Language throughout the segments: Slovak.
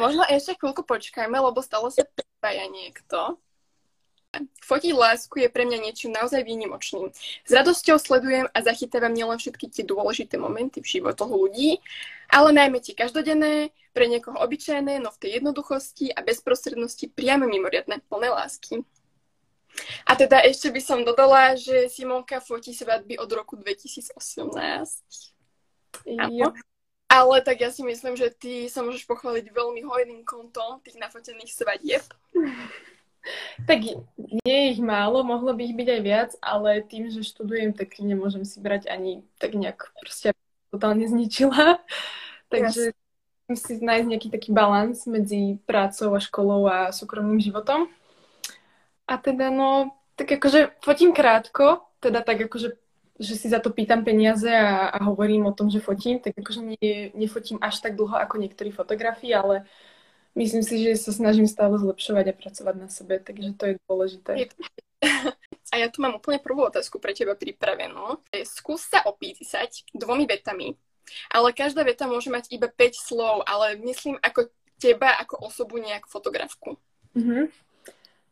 Možno ešte chvíľku počkajme, lebo stále sa pripája niekto. Fotiť lásku je pre mňa niečím naozaj výnimočným. S radosťou sledujem a zachytávam nielen všetky tie dôležité momenty v životoch ľudí, ale najmä tie každodenné, pre niekoho obyčajné, no v tej jednoduchosti a bezprostrednosti priame mimoriadne plné lásky. A teda ešte by som dodala, že Simonka fotí svadby od roku 2018. Áno. Ale tak ja si myslím, že ty sa môžeš pochváliť veľmi hojným kontom tých nafotených svadieb. Tak nie je ich málo, mohlo by ich byť aj viac, ale tým, že študujem, tak nemôžem si brať ani tak nejak proste totálne zničila. Takže yes. musím si nájsť nejaký taký balans medzi prácou a školou a súkromným životom. A teda no, tak akože fotím krátko, teda tak akože že si za to pýtam peniaze a, a hovorím o tom, že fotím, tak akože nie, nefotím až tak dlho ako niektorí fotografii, ale myslím si, že sa snažím stále zlepšovať a pracovať na sebe, takže to je dôležité. A ja tu mám úplne prvú otázku pre teba pripravenú. Skús sa opísať dvomi vetami, ale každá veta môže mať iba 5 slov, ale myslím ako teba, ako osobu, nejak fotografku. Mm-hmm.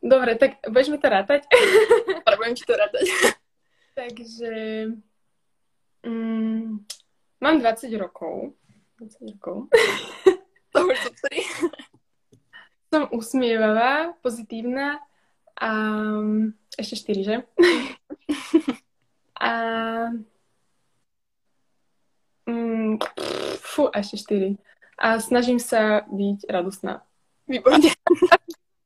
Dobre, tak budeš mi to rátať? Budem ti to rátať. Takže mm, mám 20 rokov. 20 rokov. To už som usmievavá, pozitívna a ešte štyri, že? a mm, fú, ešte štyri. A snažím sa byť radostná. Výborne.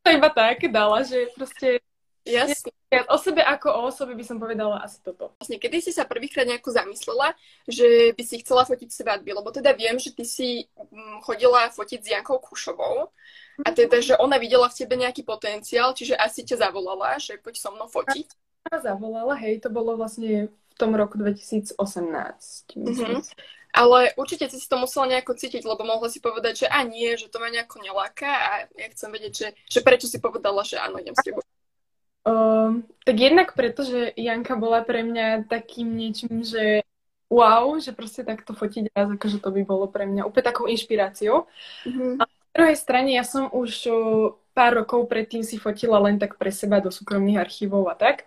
to iba tak dala, že proste Jasne. O sebe ako o osobe by som povedala asi toto. Vlastne, kedy si sa prvýkrát nejako zamyslela, že by si chcela fotiť svadby? Lebo teda viem, že ty si mm, chodila fotiť s Jankou Kušovou a teda, že ona videla v tebe nejaký potenciál, čiže asi ťa zavolala, že poď so mnou fotiť. Ona zavolala, hej, to bolo vlastne v tom roku 2018. Mm-hmm. Ale určite si to musela nejako cítiť, lebo mohla si povedať, že a nie, že to ma nejako neláka a ja chcem vedieť, že, že prečo si povedala, že áno, idem s tebou. Um, tak jednak preto, že Janka bola pre mňa takým niečím, že wow, že proste takto fotiť raz, akože to by bolo pre mňa úplne takou inšpiráciou. Mm-hmm. A na druhej strane ja som už pár rokov predtým si fotila len tak pre seba do súkromných archívov a tak.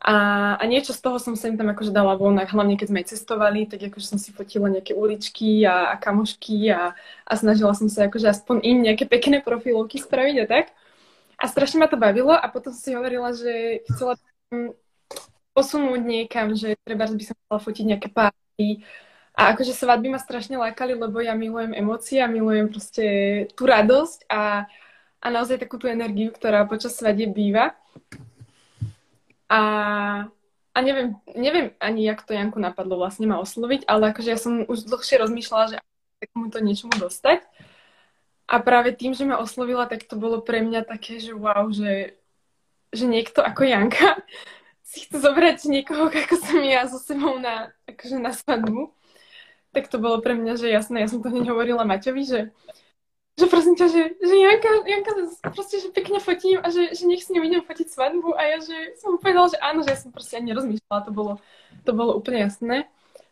A, a niečo z toho som sem tam akože dala von, hlavne keď sme aj cestovali, tak akože som si fotila nejaké uličky a, a kamošky a, a snažila som sa akože aspoň im nejaké pekné profilovky spraviť a tak. A strašne ma to bavilo a potom si hovorila, že chcela posunúť niekam, že treba by som chcela fotiť nejaké páry. A akože svadby ma strašne lákali, lebo ja milujem emócie a milujem proste tú radosť a, a naozaj takú tú energiu, ktorá počas svadie býva. A, a neviem, neviem ani, jak to Janku napadlo vlastne ma osloviť, ale akože ja som už dlhšie rozmýšľala, že takomuto niečomu dostať. A práve tým, že ma oslovila, tak to bolo pre mňa také, že wow, že, že niekto ako Janka si chce zobrať niekoho, ako som ja, so sebou na, akože na svadbu. Tak to bolo pre mňa, že jasné, ja som to hneď hovorila Maťovi, že, že prosím ťa, že, že Janka, Janka proste, že pekne fotím a že, že nech s ním idem fotiť svadbu a ja, že som povedala, že áno, že ja som proste ani nerozmýšľala, to bolo, to bolo úplne jasné.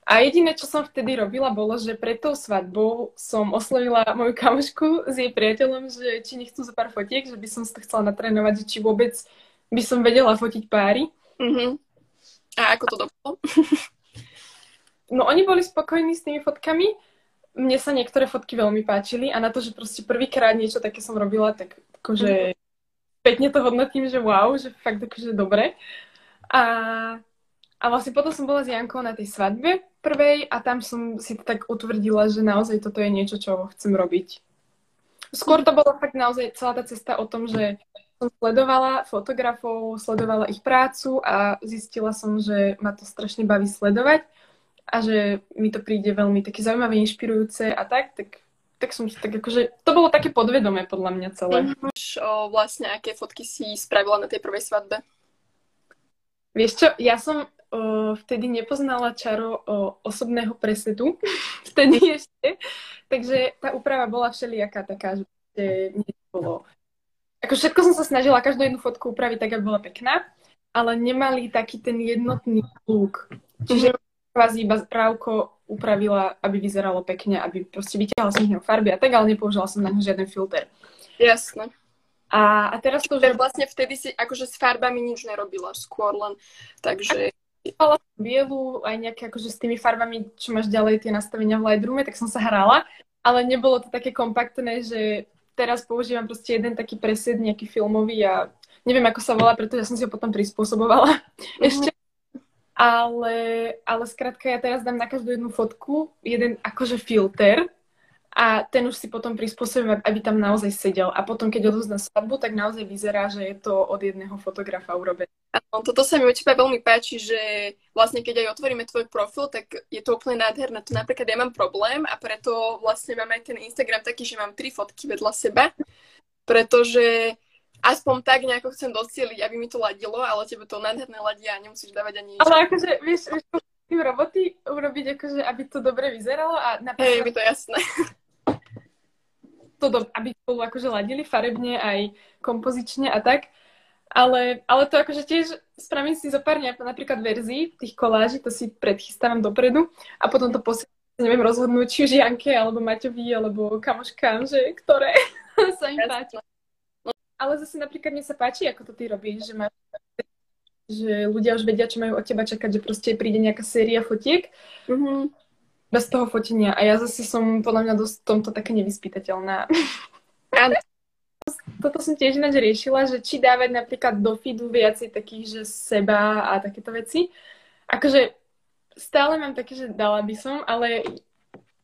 A jediné, čo som vtedy robila, bolo, že pred tou svadbou som oslovila moju kamošku s jej priateľom, že či nechcú za pár fotiek, že by som si to chcela natrénovať, že či vôbec by som vedela fotiť páry. Mm-hmm. A ako to dopadlo? no oni boli spokojní s tými fotkami. Mne sa niektoré fotky veľmi páčili a na to, že proste prvýkrát niečo také som robila, tak akože mm-hmm. pekne to hodnotím, že wow, že fakt akože dobre. A a vlastne potom som bola s Jankou na tej svadbe prvej a tam som si tak utvrdila, že naozaj toto je niečo, čo chcem robiť. Skôr to bolo fakt naozaj celá tá cesta o tom, že som sledovala fotografov, sledovala ich prácu a zistila som, že ma to strašne baví sledovať a že mi to príde veľmi také zaujímavé, inšpirujúce a tak, tak, tak som tak akože, to bolo také podvedomé podľa mňa celé. Už o, vlastne aké fotky si spravila na tej prvej svadbe? Vieš čo, ja som o, vtedy nepoznala čaro o, osobného presetu, vtedy ešte, takže tá úprava bola všelijaká taká, že nebolo. Ako všetko som sa snažila každú jednu fotku upraviť tak, aby bola pekná, ale nemali taký ten jednotný look. Čiže kvázi iba rávko upravila, aby vyzeralo pekne, aby proste vyťahla som z neho farby a tak, ale nepoužila som na ňo žiaden filter. Jasné. A, a teraz to, že... Vlastne vtedy si akože s farbami nič nerobila, skôr len, takže... Mala bielu, aj nejaké akože s tými farbami, čo máš ďalej tie nastavenia v Lightroome, tak som sa hrala, ale nebolo to také kompaktné, že teraz používam proste jeden taký preset, nejaký filmový a neviem, ako sa volá, pretože som si ho potom prispôsobovala mm-hmm. ešte. Ale, ale skrátka, ja teraz dám na každú jednu fotku jeden akože filter a ten už si potom prispôsobím, aby tam naozaj sedel. A potom, keď odovzdám svadbu, tak naozaj vyzerá, že je to od jedného fotografa urobené. Áno, toto sa mi u teba veľmi páči, že vlastne keď aj otvoríme tvoj profil, tak je to úplne nádherné. Tu napríklad ja mám problém a preto vlastne mám aj ten Instagram taký, že mám tri fotky vedľa seba, pretože aspoň tak nejako chcem docieliť, aby mi to ladilo, ale tebe to nádherné ladí a nemusíš dávať ani nič. Ale akože, vieš, vieš roboty urobiť, akože, aby to dobre vyzeralo a napríklad... Hej, by to jasné to, aby spolu akože ladili farebne aj kompozične a tak. Ale, ale to akože tiež spravím si zo pár napríklad verzií tých koláží, to si predchystávam dopredu a potom to posielam, neviem rozhodnúť, či už Janke, alebo Maťovi, alebo kamoškám, že ktoré sa im páči. Ale zase napríklad mne sa páči, ako to ty robíš, že máš že ľudia už vedia, čo majú od teba čakať, že proste príde nejaká séria fotiek. Mm-hmm bez toho fotenia. A ja zase som podľa mňa dosť tomto také nevyspytateľná. Áno. Toto som tiež ináč riešila, že či dávať napríklad do feedu viacej takých, že seba a takéto veci. Akože stále mám také, že dala by som, ale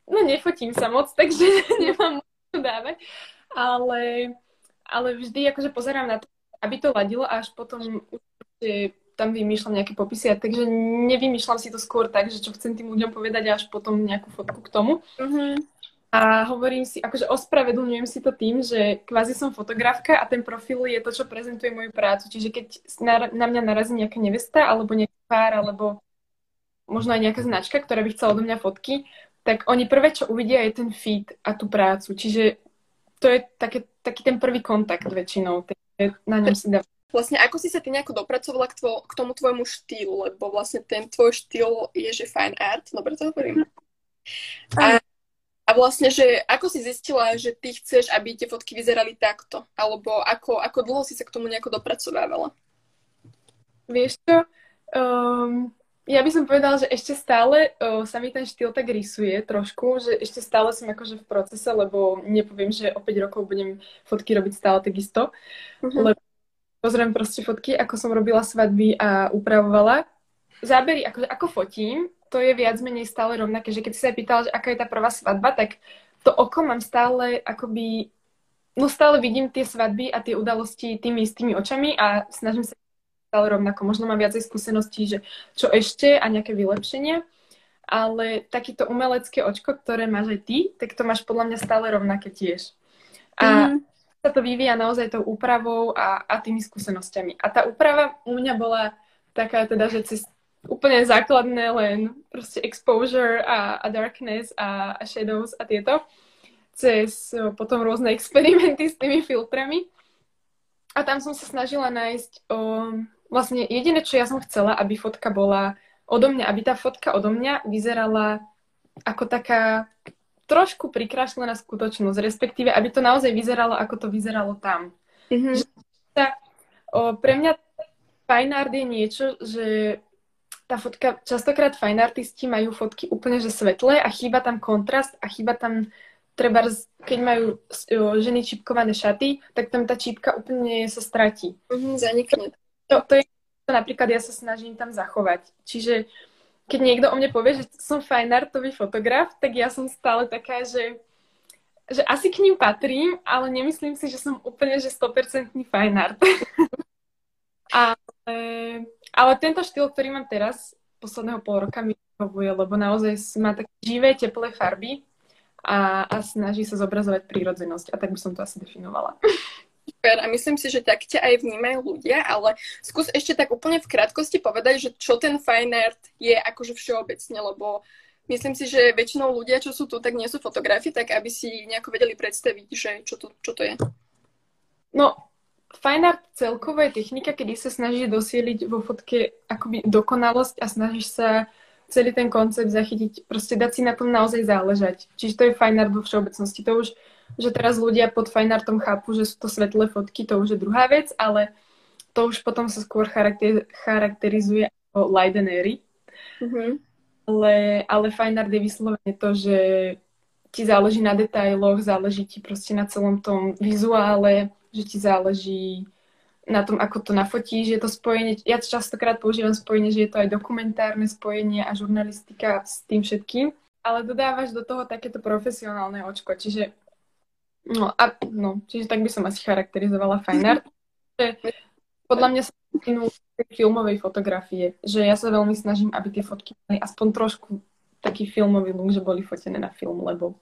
no nefotím sa moc, takže nemám čo dávať. Ale, ale vždy akože pozerám na to, aby to ladilo a až potom už tam vymýšľam nejaké popisy, a takže nevymýšľam si to skôr tak, že čo chcem tým ľuďom povedať až potom nejakú fotku k tomu. Uh-huh. A hovorím si, akože ospravedlňujem si to tým, že kvázi som fotografka a ten profil je to, čo prezentuje moju prácu. Čiže keď na, na mňa narazí nejaká nevesta alebo nejaký pár, alebo možno aj nejaká značka, ktorá by chcela do mňa fotky, tak oni prvé, čo uvidia, je ten feed a tú prácu. Čiže to je také, taký ten prvý kontakt väčšinou. Na ňom si dá Vlastne ako si sa ty nejako dopracovala k, tvo, k tomu tvojmu štýlu, lebo vlastne ten tvoj štýl je, že fine art, dobre to hovorím? A, a vlastne, že ako si zistila, že ty chceš, aby tie fotky vyzerali takto? Alebo ako, ako dlho si sa k tomu nejako dopracovávala? Vieš čo, um, ja by som povedala, že ešte stále uh, sa mi ten štýl tak rysuje trošku, že ešte stále som akože v procese, lebo nepoviem, že o 5 rokov budem fotky robiť stále takisto, uh-huh. lebo pozriem proste fotky, ako som robila svadby a upravovala. Zábery, akože ako fotím, to je viac menej stále rovnaké, že keď si sa pýtala, že aká je tá prvá svadba, tak to oko mám stále akoby, no stále vidím tie svadby a tie udalosti tými istými očami a snažím sa stále rovnako. Možno mám viacej skúseností, že čo ešte a nejaké vylepšenia, ale takéto umelecké očko, ktoré máš aj ty, tak to máš podľa mňa stále rovnaké tiež. A mm sa to vyvíja naozaj tou úpravou a, a tými skúsenosťami. A tá úprava u mňa bola taká teda, že cez úplne základné len proste exposure a, a darkness a, a shadows a tieto cez potom rôzne experimenty s tými filtrami. A tam som sa snažila nájsť o, vlastne jediné, čo ja som chcela, aby fotka bola odo mňa, aby tá fotka odo mňa vyzerala ako taká trošku prikrášlená skutočnosť, respektíve, aby to naozaj vyzeralo, ako to vyzeralo tam. Mm-hmm. Že o, pre mňa fine art je niečo, že tá fotka, častokrát fine artisti majú fotky úplne že svetlé a chýba tam kontrast a chýba tam treba, keď majú ženy čipkované šaty, tak tam tá čipka úplne sa stratí. Mm-hmm, zanikne. To, to je to napríklad ja sa snažím tam zachovať. Čiže keď niekto o mne povie, že som fajnartový fotograf, tak ja som stále taká, že, že asi k ním patrím, ale nemyslím si, že som úplne že 100% fajnart. ale, ale tento štýl, ktorý mám teraz, posledného pol roka mi vyhovuje, lebo naozaj má také živé, teplé farby a, a snaží sa zobrazovať prírodzenosť. A tak by som to asi definovala. super a myslím si, že tak ťa aj vnímajú ľudia, ale skús ešte tak úplne v krátkosti povedať, že čo ten fine art je akože všeobecne, lebo myslím si, že väčšinou ľudia, čo sú tu, tak nie sú fotografi, tak aby si nejako vedeli predstaviť, že čo to, čo to je. No, fine art celkovo je technika, kedy sa snažíš dosieliť vo fotke akoby dokonalosť a snažíš sa celý ten koncept zachytiť, proste dať si na tom naozaj záležať. Čiže to je fine art vo všeobecnosti. To už, že teraz ľudia pod fine artom chápu, že sú to svetlé fotky, to už je druhá vec, ale to už potom sa skôr charakter, charakterizuje ako Leidenery. Mm-hmm. Ale, ale fine art je vyslovene to, že ti záleží na detailoch, záleží ti proste na celom tom vizuále, že ti záleží na tom, ako to nafotí, že je to spojenie, ja častokrát používam spojenie, že je to aj dokumentárne spojenie a žurnalistika s tým všetkým, ale dodávaš do toho takéto profesionálne očko, čiže no, a, no, čiže tak by som asi charakterizovala fine art. podľa mňa sa filmovej fotografie, že ja sa veľmi snažím, aby tie fotky mali aspoň trošku taký filmový look, že boli fotené na film, lebo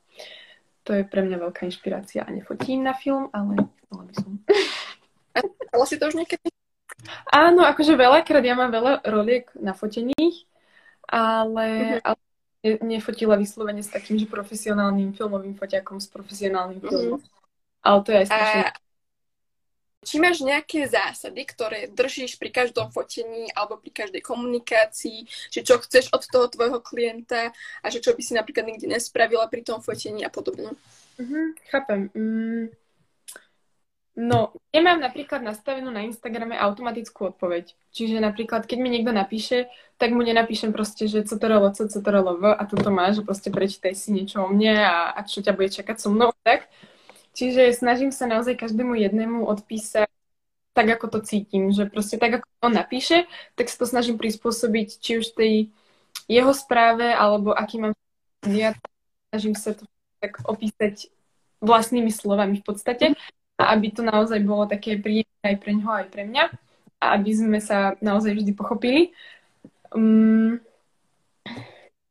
to je pre mňa veľká inšpirácia a nefotím na film, ale chcela by som. Ale si to už niekedy? Áno, akože veľakrát ja mám veľa roliek nafotených, ale, uh-huh. ale nefotila vyslovene s takým, že profesionálnym filmovým foťakom s profesionálnym uh-huh. filmom. Ale to je aj strašne... A... Či máš nejaké zásady, ktoré držíš pri každom fotení alebo pri každej komunikácii, že čo chceš od toho tvojho klienta a že čo by si napríklad nikdy nespravila pri tom fotení a podobne? Uh-huh, chápem. Mm, No, nemám napríklad nastavenú na Instagrame automatickú odpoveď. Čiže napríklad, keď mi niekto napíše, tak mu nenapíšem proste, že co to rolo, co, co to rolo v a toto má, že proste prečítaj si niečo o mne a, a čo ťa bude čakať so mnou, tak. Čiže snažím sa naozaj každému jednému odpísať tak, ako to cítim, že proste tak, ako on napíše, tak sa to snažím prispôsobiť či už tej jeho správe, alebo aký mám ja snažím sa to tak opísať vlastnými slovami v podstate a aby to naozaj bolo také príjemné aj pre ňoho, aj pre mňa a aby sme sa naozaj vždy pochopili. Um,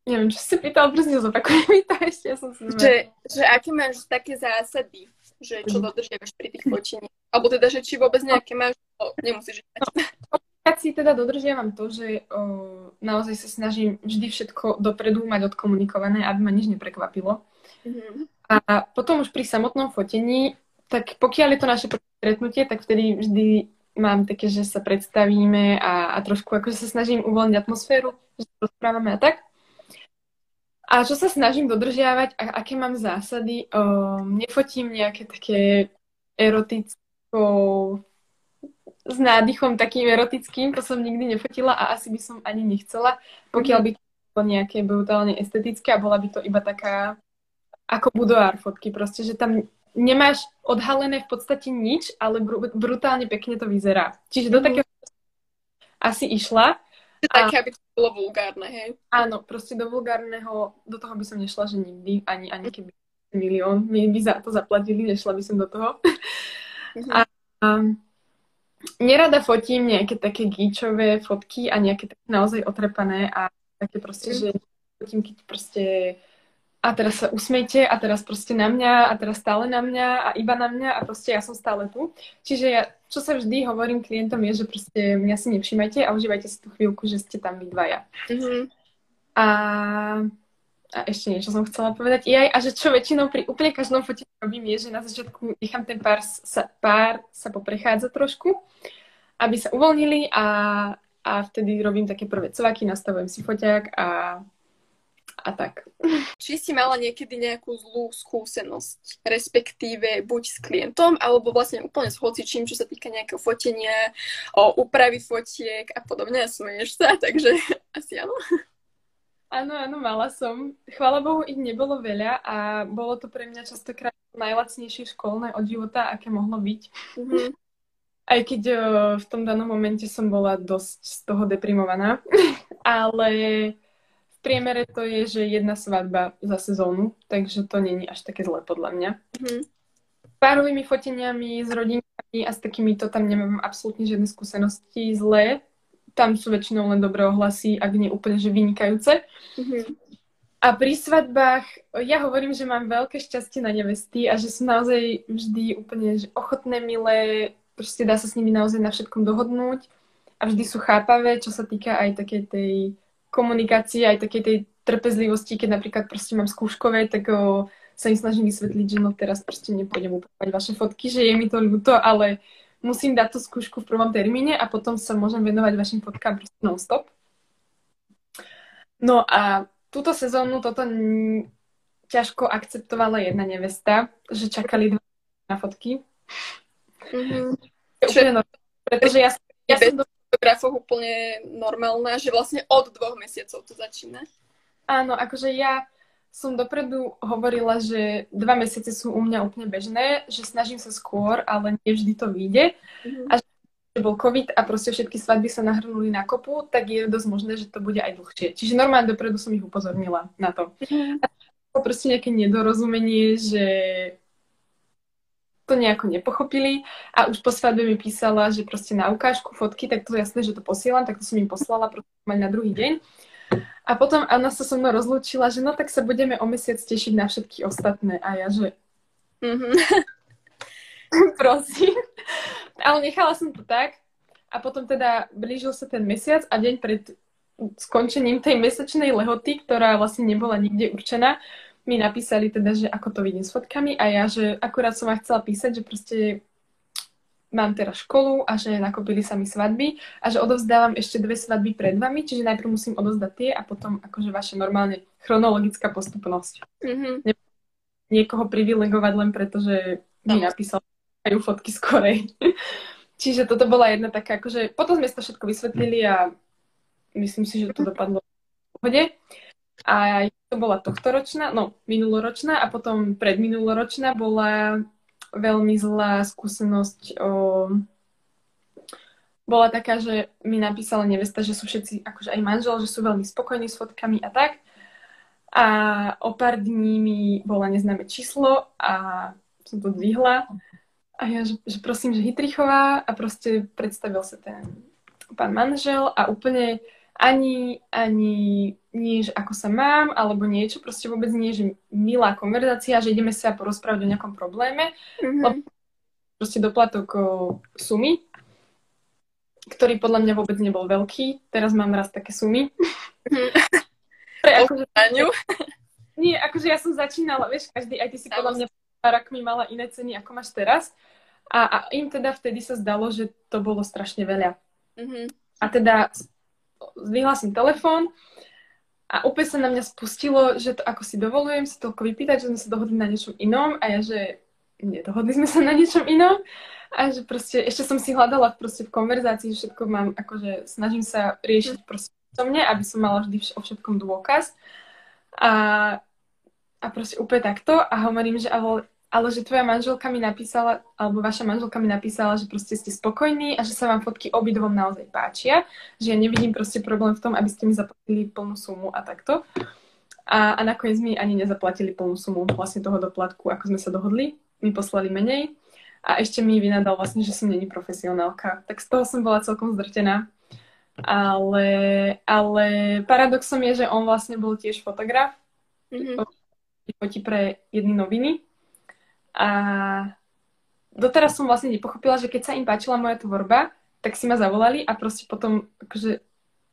neviem, čo si pýtal, presne zopakuj mi to ešte, ja som si že, že aké máš také zásady, že čo mhm. dodržiavaš pri tých fotení? Alebo teda, že či vôbec nejaké máš, to nemusíš mať. Ja si teda dodržiavam to, že o, naozaj sa snažím vždy všetko dopredu mať odkomunikované, aby ma nič neprekvapilo. Mm-hmm. A potom už pri samotnom fotení tak pokiaľ je to naše stretnutie, tak vtedy vždy mám také, že sa predstavíme a, a trošku akože sa snažím uvoľniť atmosféru, že sa rozprávame a tak. A čo sa snažím dodržiavať, a aké mám zásady, um, nefotím nejaké také eroticko s nádychom takým erotickým, to som nikdy nefotila a asi by som ani nechcela, pokiaľ mhm. by to bolo nejaké brutálne estetické a bola by to iba taká ako budoár fotky, proste, že tam nemáš odhalené v podstate nič, ale br- brutálne pekne to vyzerá. Čiže do mm. takého asi išla. Také, aby to bolo vulgárne, hej? Áno, proste do vulgárneho, do toho by som nešla, že nikdy, ani, ani keby milión mi by za to zaplatili, nešla by som do toho. Mm-hmm. A, a nerada fotím nejaké také gíčové fotky a nejaké také naozaj otrepané a také proste, mm. že fotím, keď proste a teraz sa usmejte a teraz proste na mňa a teraz stále na mňa a iba na mňa a proste ja som stále tu. Čiže ja, čo sa vždy hovorím klientom je, že proste mňa si nevšimajte a užívajte si tú chvíľku, že ste tam vy dvaja. Mm-hmm. A, a ešte niečo som chcela povedať. I aj, a že čo väčšinou pri úplne každom fote robím je, že na začiatku nechám ten pár sa, pár sa poprechádza trošku, aby sa uvoľnili a, a vtedy robím také prvé covaky, nastavujem si foťák a a tak. Či si mala niekedy nejakú zlú skúsenosť, respektíve buď s klientom, alebo vlastne úplne s hocičím, čo sa týka nejakého fotenia, o úpravy fotiek a podobne, a smeješ sa, takže asi áno. Áno, áno, mala som. Chvála Bohu, ich nebolo veľa a bolo to pre mňa častokrát najlacnejšie školné od života, aké mohlo byť. Mm-hmm. Aj keď o, v tom danom momente som bola dosť z toho deprimovaná. Ale priemere to je, že jedna svadba za sezónu, takže to není až také zlé podľa mňa. Mm-hmm. Párovými foteniami, s rodinkami a s takýmito tam nemám absolútne žiadne skúsenosti zlé. Tam sú väčšinou len dobré ohlasy, ak nie úplne že vynikajúce. Mm-hmm. A pri svadbách, ja hovorím, že mám veľké šťastie na nevesty a že sú naozaj vždy úplne že ochotné, milé, proste dá sa s nimi naozaj na všetkom dohodnúť a vždy sú chápavé, čo sa týka aj takej tej komunikácii, aj takej tej trpezlivosti, keď napríklad proste mám skúškové, tak o, sa im snažím vysvetliť, že no teraz proste nepôjdem upravať vaše fotky, že je mi to ľúto, ale musím dať tú skúšku v prvom termíne a potom sa môžem venovať vašim fotkám proste non-stop. No a túto sezónu toto ťažko akceptovala jedna nevesta, že čakali dva na fotky. Mm-hmm. No, pretože ja, ja som do... fotografov úplne normálna, že vlastne od dvoch mesiacov to začína. Áno, akože ja som dopredu hovorila, že dva mesiace sú u mňa úplne bežné, že snažím sa skôr, ale nie vždy to vyjde. Mm-hmm. A že bol COVID a proste všetky svadby sa nahrnuli na kopu, tak je dosť možné, že to bude aj dlhšie. Čiže normálne dopredu som ich upozornila na to. Mm-hmm. To proste nejaké nedorozumenie, že to nejako nepochopili a už po svadbe mi písala, že proste na ukážku fotky, tak to jasné, že to posielam, tak to som im poslala proste na druhý deň. A potom Anna sa so mnou rozlúčila, že no tak sa budeme o mesiac tešiť na všetky ostatné. A ja, že Mm-hmm. prosím. Ale nechala som to tak. A potom teda blížil sa ten mesiac a deň pred skončením tej mesačnej lehoty, ktorá vlastne nebola nikde určená, mi napísali teda, že ako to vidím s fotkami a ja, že akurát som vám chcela písať, že proste mám teraz školu a že nakopili sa mi svadby a že odovzdávam ešte dve svadby pred vami, čiže najprv musím odovzdať tie a potom akože vaša normálne chronologická postupnosť. Mm-hmm. Niekoho privilegovať len preto, že mi napísal aj fotky skorej. Čiže toto bola jedna taká, akože potom sme to všetko vysvetlili a myslím si, že to dopadlo v pohode. A to bola tohtoročná, no minuloročná a potom predminuloročná bola veľmi zlá skúsenosť. O... Bola taká, že mi napísala nevesta, že sú všetci, akože aj manžel, že sú veľmi spokojní s fotkami a tak. A o pár dní mi bola neznáme číslo a som to dvihla. A ja, že, že prosím, že Hitrichová a proste predstavil sa ten pán manžel a úplne ani, ani nie, že ako sa mám, alebo niečo, proste vôbec nie, že milá konverzácia, že ideme sa porozprávať o nejakom probléme, Mm-hmm. proste doplatok o, sumy, ktorý podľa mňa vôbec nebol veľký. Teraz mám raz také sumy. Mhm. Pre, akože, nie, akože ja som začínala, vieš, každý, aj ty si podľa mňa pár rokmi mala iné ceny, ako máš teraz. A, a im teda vtedy sa zdalo, že to bolo strašne veľa. Mm-hmm. A teda zdvihla som telefón a úplne sa na mňa spustilo, že to ako si dovolujem si toľko vypýtať, že sme sa dohodli na niečom inom a ja, že nedohodli sme sa na niečom inom a že proste ešte som si hľadala proste v konverzácii, že všetko mám, akože snažím sa riešiť proste so mne, aby som mala vždy o všetkom dôkaz. A, a proste úplne takto a hovorím, že ale, ale že tvoja manželka mi napísala, alebo vaša manželka mi napísala, že proste ste spokojní a že sa vám fotky obidvom naozaj páčia, že ja nevidím proste problém v tom, aby ste mi zaplatili plnú sumu a takto. A, a nakoniec mi ani nezaplatili plnú sumu vlastne toho doplatku, ako sme sa dohodli. Mi poslali menej a ešte mi vynadal vlastne, že som není profesionálka. Tak z toho som bola celkom zdrtená. Ale, ale paradoxom je, že on vlastne bol tiež fotograf. Mm-hmm. Fotí pre jedny noviny. A doteraz som vlastne nepochopila, že keď sa im páčila moja tvorba, tak si ma zavolali a proste potom akože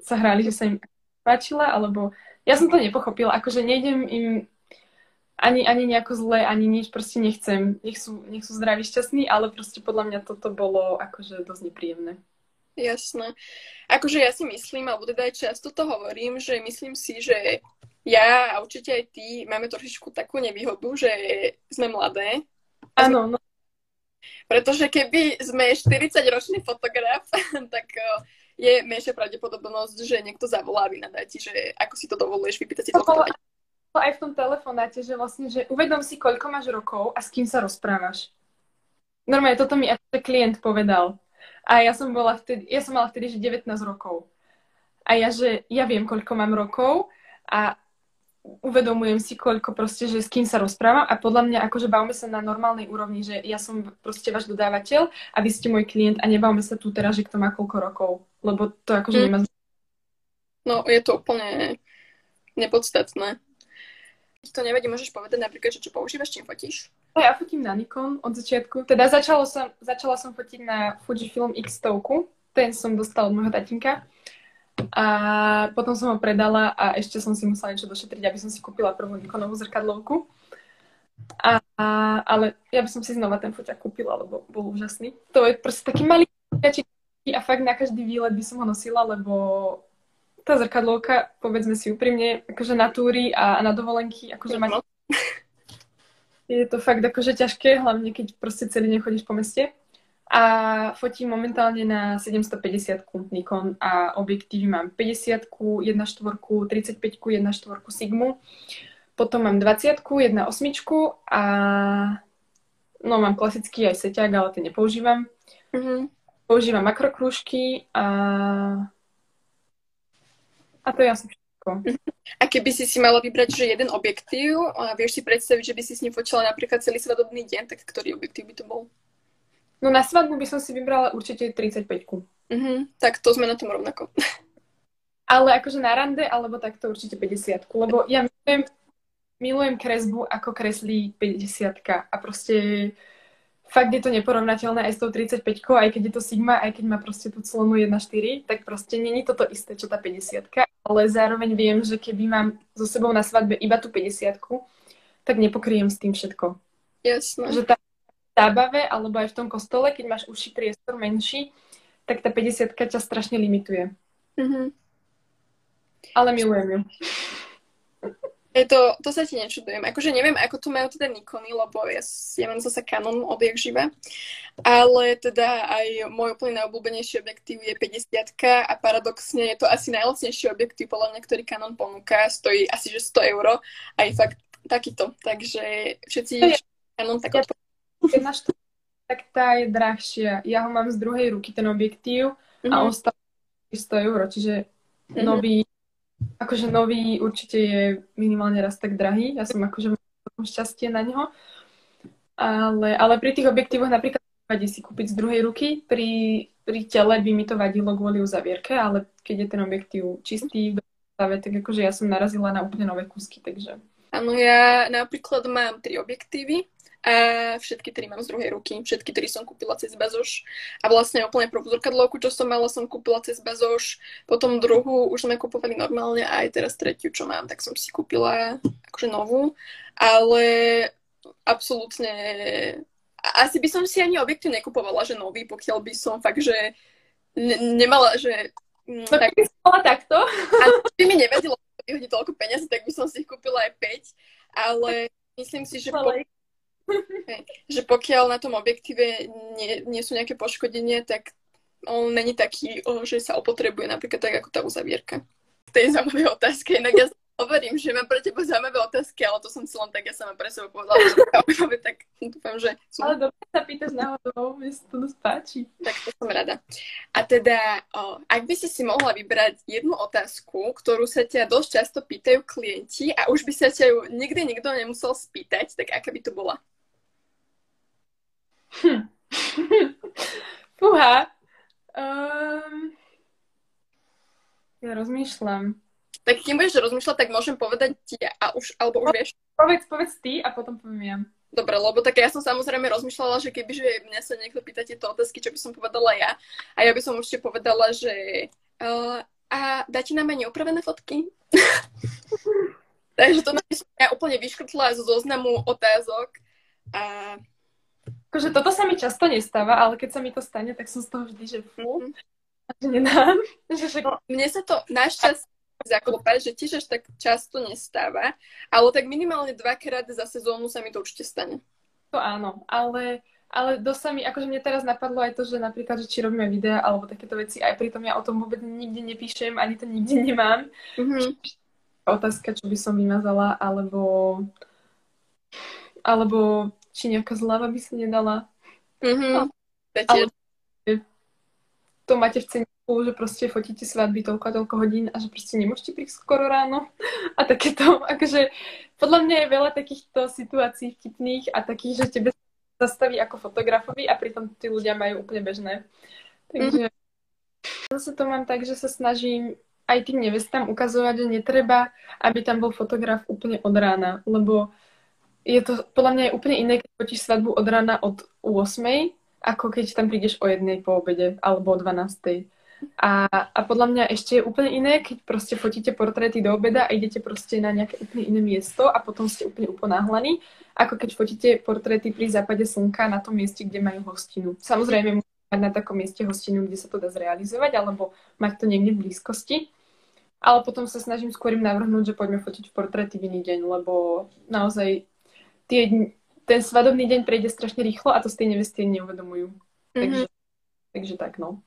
sa hrali, že sa im páčila, alebo ja som to nepochopila, akože nejdem im ani, ani nejako zle, ani nič, proste nechcem. Nech sú, nech sú zdraví, šťastní, ale proste podľa mňa toto bolo akože dosť nepríjemné. Jasné. Akože ja si myslím, alebo teda aj často to hovorím, že myslím si, že ja a určite aj ty máme trošičku takú nevýhodu, že sme mladé. Áno, no. Pretože keby sme 40-ročný fotograf, tak uh, je menšia pravdepodobnosť, že niekto zavolá a vynadá ti, že ako si to dovoluješ vypýtať si To bolo aj v tom telefonáte, že vlastne, že uvedom si, koľko máš rokov a s kým sa rozprávaš. Normálne, toto mi aj klient povedal. A ja som bola vtedy, ja som mala vtedy, že 19 rokov. A ja, že ja viem, koľko mám rokov a uvedomujem si, koľko proste, že s kým sa rozprávam a podľa mňa akože bavme sa na normálnej úrovni, že ja som proste váš dodávateľ a vy ste môj klient a nebavme sa tu teraz, že kto má koľko rokov, lebo to akože Mm. nemá No, je to úplne nepodstatné. To nevedí, môžeš povedať napríklad, že čo používaš, čím fotíš? Ja fotím na Nikon od začiatku. Teda začalo som, začala som fotiť na Fujifilm X100. Ten som dostala od môjho tatinka. A potom som ho predala a ešte som si musela niečo došetriť, aby som si kúpila prvú Nikonovú zrkadlovku. A, a, ale ja by som si znova ten foťak kúpila, lebo bol úžasný. To je proste taký malý a fakt na každý výlet by som ho nosila, lebo tá zrkadlovka, povedzme si úprimne, akože na túry a, a na dovolenky, akože mať... Je to fakt akože ťažké, hlavne keď proste celý deň chodíš po meste. A fotím momentálne na 750 Nikon a objektívy mám 50 1.4, 35 1.4 Sigmu. Potom mám 20 1.8 a no mám klasický aj seťák, ale ten nepoužívam. Mm-hmm. Používam makrokrúžky a a to je asi všetko. A keby si si mala vybrať, že jeden objektív, a vieš si predstaviť, že by si s ním fotila napríklad celý svadobný deň, tak ktorý objektív by to bol? No na svadbu by som si vybrala určite 35 mm Tak to sme na tom rovnako. Ale akože na rande, alebo takto určite 50 lebo ja milujem, milujem kresbu, ako kreslí 50 a proste fakt je to neporovnateľné aj s tou 35 aj keď je to Sigma, aj keď má proste tú clonu 1.4, tak proste není toto isté, čo tá 50 ale zároveň viem, že keby mám so sebou na svadbe iba tú 50 tak nepokryjem s tým všetko. Jasné. Že tá zábave, alebo aj v tom kostole, keď máš uši priestor menší, tak tá 50 ťa strašne limituje. Mm-hmm. Ale milujem ju. Je to, to sa ti nečudujem. Akože neviem, ako to majú teda Nikony, lebo ja, ja mám zase Canon odjak živé. Ale teda aj môj úplne najobľúbenejší objektív je 50 a paradoxne je to asi najlacnejší objektív, podľa mňa, ktorý Canon ponúka. Stojí asi že 100 euro a je fakt takýto. Takže všetci je, Canon tak Keď máš to, tak tá je drahšia. Ja ho mám z druhej ruky, ten objektív, mm-hmm. a mhm. on stále 100 euro, čiže mm-hmm. nový akože nový určite je minimálne raz tak drahý. Ja som akože šťastie na neho. Ale, ale pri tých objektívoch napríklad vadí si kúpiť z druhej ruky. Pri, pri tele by mi to vadilo kvôli uzavierke, ale keď je ten objektív čistý, stave, tak akože ja som narazila na úplne nové kúsky, takže... Áno, ja napríklad mám tri objektívy a všetky tri mám z druhej ruky. Všetky tri som kúpila cez Bezoš. A vlastne úplne prvú zrkadlovku, čo som mala, som kúpila cez Bezoš. Potom druhú už sme kupovali normálne a aj teraz tretiu, čo mám, tak som si kúpila akože novú. Ale absolútne... Asi by som si ani objektív nekupovala, že nový, pokiaľ by som fakt, že ne- nemala, že... No, tak by som mala takto. A by mi nevedelo vyhodiť toľko peniazy, tak by som si ich kúpila aj 5. Ale myslím si, že... Po že pokiaľ na tom objektíve nie, nie sú nejaké poškodenie, tak on není taký, že sa opotrebuje napríklad tak ako tá uzavierka. To je zaujímavé otázka, inak ja hovorím, že mám pre teba zaujímavé otázky, ale to som si len tak ja sama pre seba povedala, že zaujímavé, tak dúfam, že sú. Ale dobre sa pýtaš náhodou, mi sa to dosť páči. Tak to som rada. A teda, o, ak by si si mohla vybrať jednu otázku, ktorú sa ťa dosť často pýtajú klienti a už by sa ťa ju nikdy nikto nemusel spýtať, tak aká by to bola? Hm. Fúha. Um, ja rozmýšľam. Tak kým budeš rozmýšľať, tak môžem povedať ti a už, alebo už vieš. Povedz, povedz ty a potom poviem ja. Dobre, lebo tak ja som samozrejme rozmýšľala, že kebyže mňa sa niekto pýta tieto otázky, čo by som povedala ja. A ja by som určite povedala, že uh, a dáte nám aj neopravené fotky? Takže to by som ja úplne vyškrtla zo zoznamu otázok. A Akože toto sa mi často nestáva, ale keď sa mi to stane, tak som z toho vždy, že fú, mm-hmm. že nedám. Že. No, mne sa to našťastie zaklopa, že tiež až tak často nestáva, ale tak minimálne dvakrát za sezónu sa mi to určite stane. To áno, ale, ale dosť sa mi, akože mne teraz napadlo aj to, že napríklad, že či robíme videa alebo takéto veci, aj pritom ja o tom vôbec nikde nepíšem, ani to nikde nemám. Mm-hmm. Otázka, čo by som vymazala, alebo alebo či nejaká zľava by sa nedala. Mm-hmm. Ale to máte v ceníku, že proste fotíte svadby toľko a toľko hodín a že proste nemôžete prísť skoro ráno. A takéto, akože podľa mňa je veľa takýchto situácií vtipných a takých, že tebe zastaví ako fotografovi a pritom tí ľudia majú úplne bežné. Takže mm-hmm. zase to mám tak, že sa snažím aj tým nevestám ukazovať, že netreba, aby tam bol fotograf úplne od rána, lebo je to podľa mňa je úplne iné, keď fotíš svadbu od rána od 8, ako keď tam prídeš o jednej po obede alebo o 12. A, a podľa mňa ešte je úplne iné, keď proste fotíte portréty do obeda a idete proste na nejaké úplne iné miesto a potom ste úplne uponáhlaní, ako keď fotíte portréty pri západe slnka na tom mieste, kde majú hostinu. Samozrejme, mať na takom mieste hostinu, kde sa to dá zrealizovať, alebo mať to niekde v blízkosti. ale potom sa snažím skôr im navrhnúť, že poďme fotiť portréty v iný deň, lebo naozaj tie, ten svadobný deň prejde strašne rýchlo a to z tej nevesty neuvedomujú. Mm-hmm. Takže, takže tak, no.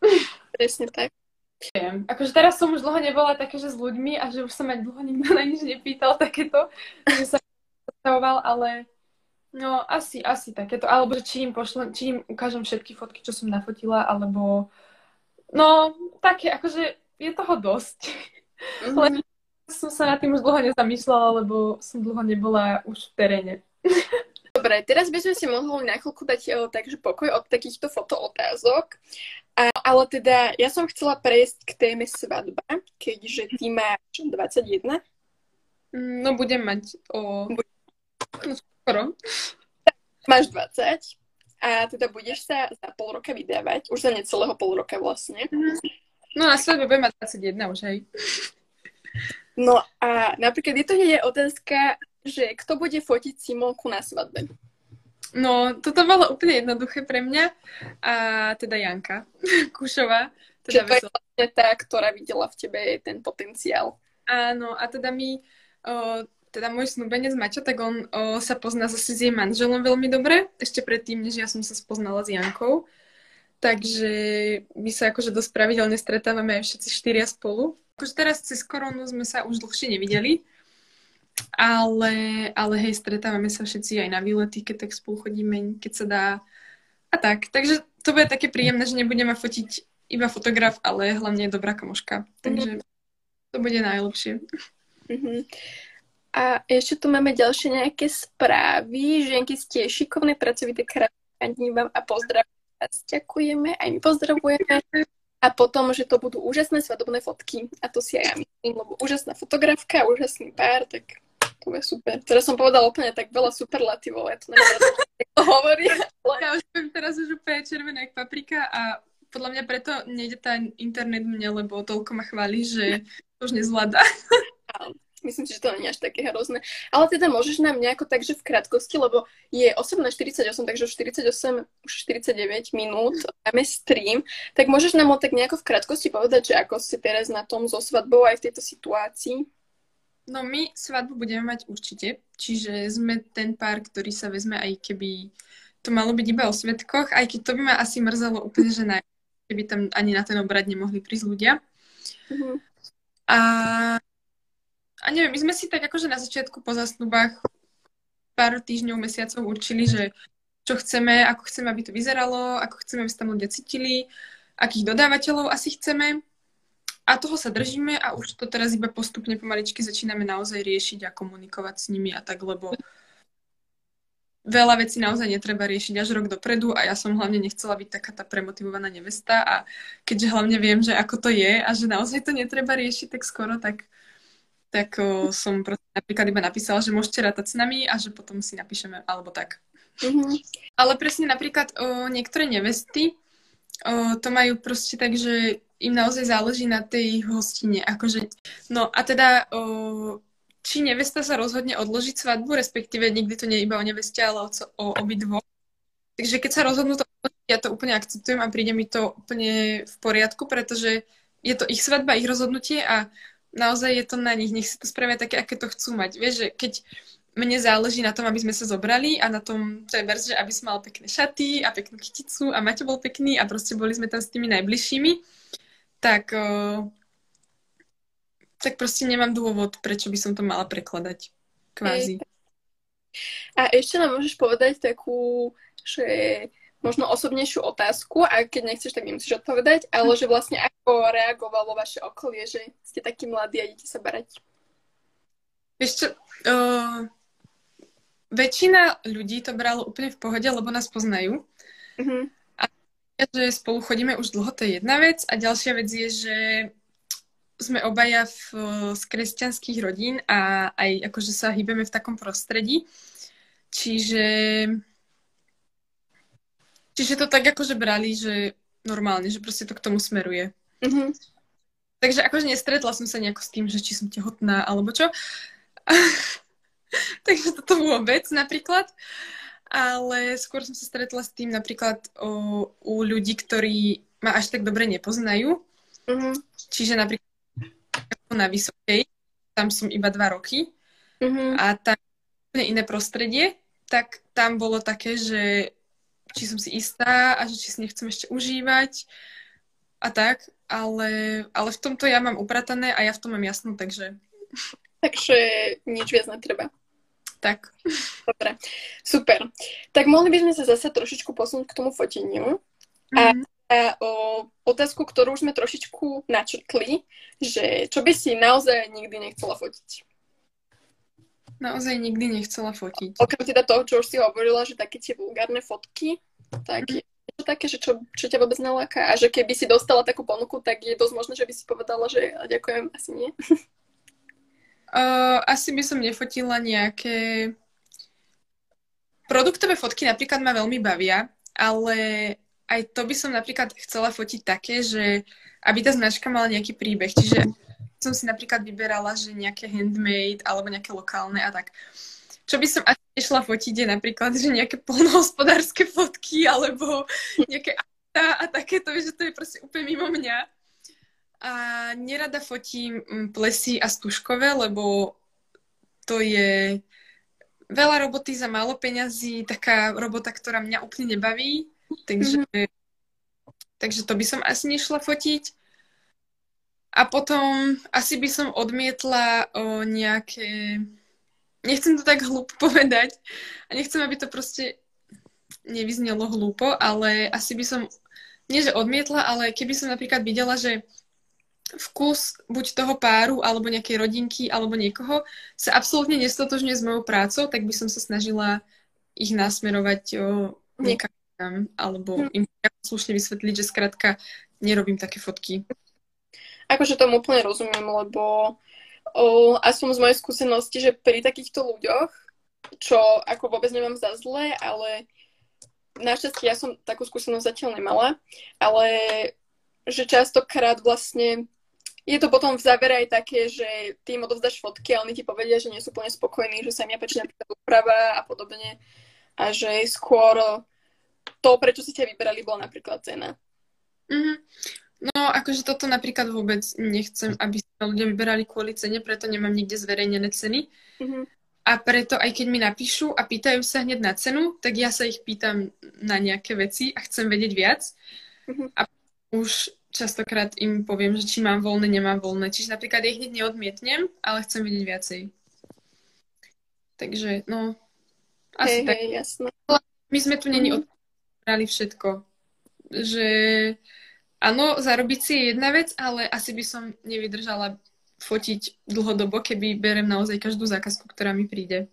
Presne tak. Viem. Akože teraz som už dlho nebola také, že s ľuďmi a že už sa ma dlho nikto na nič nepýtal takéto, že sa predstavoval, ale no asi, asi takéto. Alebo že či im pošlem, či im ukážem všetky fotky, čo som nafotila, alebo no také, akože je toho dosť. Mm-hmm. Len som sa na tým už dlho nezamýšľala, lebo som dlho nebola už v teréne. Dobre, teraz by sme si mohli na chvíľku dať eh, takže pokoj od takýchto fotootázok. A, ale teda ja som chcela prejsť k téme svadba, keďže ty máš 21. No budem mať o... No, skoro. Máš 20 a teda budeš sa za pol roka vydávať, už za necelého pol roka vlastne. No na svadbe budem mať 21 už, hej. No a napríklad je to je otázka, že kto bude fotiť Simonku na svadbe? No, toto bolo úplne jednoduché pre mňa. A teda Janka Kušová. Teda to je vlastne tá, ktorá videla v tebe ten potenciál. Áno, a teda mi, o, teda môj snúbenec Maťo, tak on o, sa pozná zase s jej manželom veľmi dobre, ešte predtým, než ja som sa spoznala s Jankou. Takže my sa akože dosť pravidelne stretávame aj všetci štyria spolu. Akože teraz cez koronu sme sa už dlhšie nevideli, ale, ale hej, stretávame sa všetci aj na výlety, keď tak spolu chodíme, keď sa dá. A tak, takže to bude také príjemné, že nebudeme fotiť iba fotograf, ale hlavne dobrá kamoška. Takže to bude najlepšie. Mm-hmm. A ešte tu máme ďalšie nejaké správy, že nejaké ste šikovné, pracovité, krásne vám a pozdravujeme vás. Ďakujeme, aj my pozdravujeme. A potom, že to budú úžasné svadobné fotky. A to si aj ja myslím, lebo úžasná fotografka, úžasný pár, tak to je super. Teraz som povedala úplne tak veľa superlatívov, ja to neviem, to hovorí. Ja už som teraz už úplne červená jak paprika a podľa mňa preto nejde tá internet mne, lebo toľko ma chváli, že to už nezvláda. Myslím si, že to nie je až také hrozné. Ale teda môžeš nám nejako takže v krátkosti, lebo je 8.48, takže už 48, už 49 minút máme stream, tak môžeš nám tak nejako v krátkosti povedať, že ako ste teraz na tom so svadbou aj v tejto situácii? No my svadbu budeme mať určite, čiže sme ten pár, ktorý sa vezme aj keby to malo byť iba o svetkoch, aj keď to by ma asi mrzelo úplne, že naj, keby tam ani na ten obrad nemohli prísť ľudia. Uh-huh. A a neviem, my sme si tak akože na začiatku po zasnubách pár týždňov, mesiacov určili, že čo chceme, ako chceme, aby to vyzeralo, ako chceme, aby sa tam ľudia cítili, akých dodávateľov asi chceme. A toho sa držíme a už to teraz iba postupne pomaličky začíname naozaj riešiť a komunikovať s nimi a tak, lebo veľa vecí naozaj netreba riešiť až rok dopredu a ja som hlavne nechcela byť taká tá premotivovaná nevesta a keďže hlavne viem, že ako to je a že naozaj to netreba riešiť tak skoro, tak tak o, som proste napríklad iba napísala, že môžete rátať s nami a že potom si napíšeme, alebo tak. Mm-hmm. Ale presne napríklad o, niektoré nevesty o, to majú proste tak, že im naozaj záleží na tej hostine. Akože, no a teda o, či nevesta sa rozhodne odložiť svadbu, respektíve nikdy to nie je iba o neveste, ale o, o obidvoch. Takže keď sa rozhodnú to ja to úplne akceptujem a príde mi to úplne v poriadku, pretože je to ich svadba, ich rozhodnutie a naozaj je to na nich, nech si to spravia také, aké to chcú mať. Vieš, že keď mne záleží na tom, aby sme sa zobrali a na tom, verz, že aby som mal pekné šaty a peknú kyticu a Maťo bol pekný a proste boli sme tam s tými najbližšími, tak, uh, tak proste nemám dôvod, prečo by som to mala prekladať. Kvázi. A ešte nám môžeš povedať takú, že možno osobnejšiu otázku a keď nechceš, tak nemusíš odpovedať, ale že vlastne ako reagovalo vaše okolie, že ste takí mladí a idete sa barať? Vieš čo, uh, väčšina ľudí to bralo úplne v pohode, lebo nás poznajú. Uh-huh. A že spolu chodíme už dlho, to je jedna vec. A ďalšia vec je, že sme obaja v, z kresťanských rodín a aj akože sa hýbeme v takom prostredí. Čiže Čiže to tak akože brali, že normálne, že proste to k tomu smeruje. Mm-hmm. Takže akože nestretla som sa nejako s tým, že či som tehotná alebo čo. Takže toto vôbec napríklad. Ale skôr som sa stretla s tým napríklad o, u ľudí, ktorí ma až tak dobre nepoznajú. Mm-hmm. Čiže napríklad na Vysokej, tam som iba dva roky mm-hmm. a tam úplne iné prostredie, tak tam bolo také, že či som si istá a že či si nechcem ešte užívať a tak, ale, ale v tomto ja mám upratané a ja v tom mám jasno, takže... Takže nič viac netreba. Tak. Dobre, super. Tak mohli by sme sa zase trošičku posunúť k tomu foteniu. Mm. A, mhm. a o otázku, ktorú už sme trošičku načrtli, že čo by si naozaj nikdy nechcela fotiť? Naozaj nikdy nechcela fotiť. Okrem teda toho, čo už si hovorila, že také tie vulgárne fotky, tak mm. je to také, že čo, čo ťa vôbec naláka a že keby si dostala takú ponuku, tak je dosť možné, že by si povedala, že ďakujem, asi nie. Uh, asi by som nefotila nejaké... Produktové fotky napríklad ma veľmi bavia, ale aj to by som napríklad chcela fotiť také, že aby tá značka mala nejaký príbeh. Čiže som si napríklad vyberala, že nejaké handmade alebo nejaké lokálne a tak. Čo by som asi nešla fotiť je napríklad, že nejaké polnohospodárske fotky alebo nejaké a takéto, že to je proste úplne mimo mňa. A nerada fotím mm, plesy a stužkové, lebo to je veľa roboty za málo peňazí, taká robota, ktorá mňa úplne nebaví. Takže, mm-hmm. takže to by som asi nešla fotiť. A potom asi by som odmietla o nejaké... Nechcem to tak hlúpo povedať a nechcem, aby to proste nevyznelo hlúpo, ale asi by som, nie že odmietla, ale keby som napríklad videla, že vkus buď toho páru, alebo nejakej rodinky, alebo niekoho sa absolútne nestotožňuje s mojou prácou, tak by som sa snažila ich nasmerovať o, niekam alebo hm. im slušne vysvetliť, že skrátka nerobím také fotky. Akože tomu úplne rozumiem, lebo o, aspoň z mojej skúsenosti, že pri takýchto ľuďoch, čo ako vôbec nemám za zlé, ale našťastie ja som takú skúsenosť zatiaľ nemala, ale že častokrát vlastne je to potom v závere aj také, že ty im odovzdáš fotky a oni ti povedia, že nie sú úplne spokojní, že sa im nepečí napríklad úprava a podobne. A že skôr to, prečo si ťa vyberali, bola napríklad cena. Mm-hmm. No, akože toto napríklad vôbec nechcem, aby sa ľudia vyberali kvôli cene, preto nemám nikde zverejnené ceny. Mm-hmm. A preto aj keď mi napíšu a pýtajú sa hneď na cenu, tak ja sa ich pýtam na nejaké veci a chcem vedieť viac. Mm-hmm. A už častokrát im poviem, že či mám voľné, nemám voľné. Čiže napríklad ich hneď neodmietnem, ale chcem vidieť viacej. Takže, no, asi hey, tak. Hey, jasné. My sme tu není mm. odprali všetko. Že áno, zarobiť si je jedna vec, ale asi by som nevydržala fotiť dlhodobo, keby berem naozaj každú zákazku, ktorá mi príde.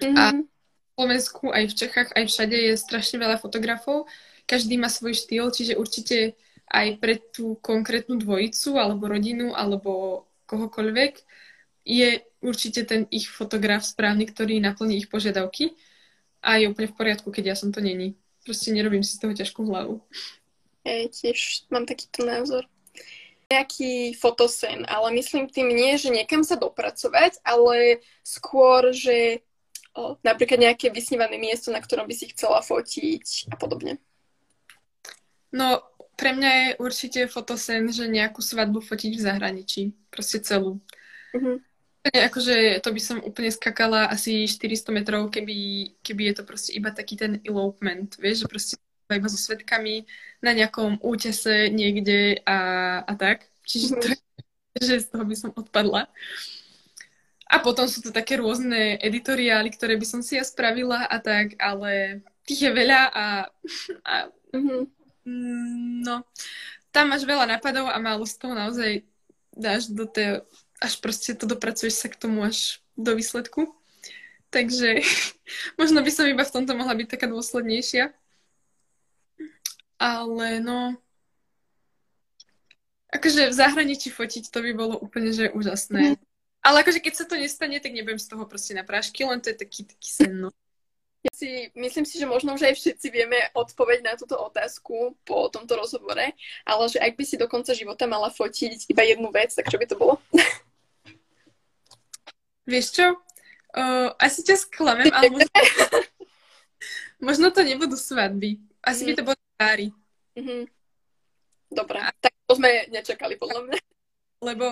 Mm-hmm. A v Slovensku, aj v Čechách, aj všade je strašne veľa fotografov. Každý má svoj štýl, čiže určite aj pre tú konkrétnu dvojicu alebo rodinu alebo kohokoľvek je určite ten ich fotograf správny, ktorý naplní ich požiadavky a je úplne v poriadku, keď ja som to není. Proste nerobím si z toho ťažkú hlavu. Ja tiež mám takýto názor. Nejaký fotosen, ale myslím tým nie, že niekam sa dopracovať, ale skôr, že o, napríklad nejaké vysnívané miesto, na ktorom by si chcela fotiť a podobne. No, pre mňa je určite fotosen, že nejakú svadbu fotiť v zahraničí. Proste celú. Mm-hmm. Akože to by som úplne skakala asi 400 metrov, keby, keby je to proste iba taký ten elopement, vieš, že proste iba so svetkami na nejakom útese niekde a, a tak. Čiže to mm-hmm. že z toho by som odpadla. A potom sú to také rôzne editoriály, ktoré by som si ja spravila a tak, ale tých je veľa a, a mm-hmm Mm, no, tam máš veľa nápadov a málo z toho naozaj dáš do tej, až proste to dopracuješ sa k tomu až do výsledku. Takže možno by som iba v tomto mohla byť taká dôslednejšia. Ale no, akože v zahraničí fotiť to by bolo úplne, že úžasné. Mm. Ale akože keď sa to nestane, tak nebudem z toho proste na prášky, len to je taký, taký sen, no. Ja si myslím si, že možno už aj všetci vieme odpoveď na túto otázku po tomto rozhovore, ale že ak by si do konca života mala fotiť iba jednu vec, tak čo by to bolo? Vieš čo? Uh, asi ťa sklamem, ale možno, možno to nebudú svadby. Asi mm. by to bolo páry. Mm-hmm. Dobre, tak to sme nečakali podľa mňa. Lebo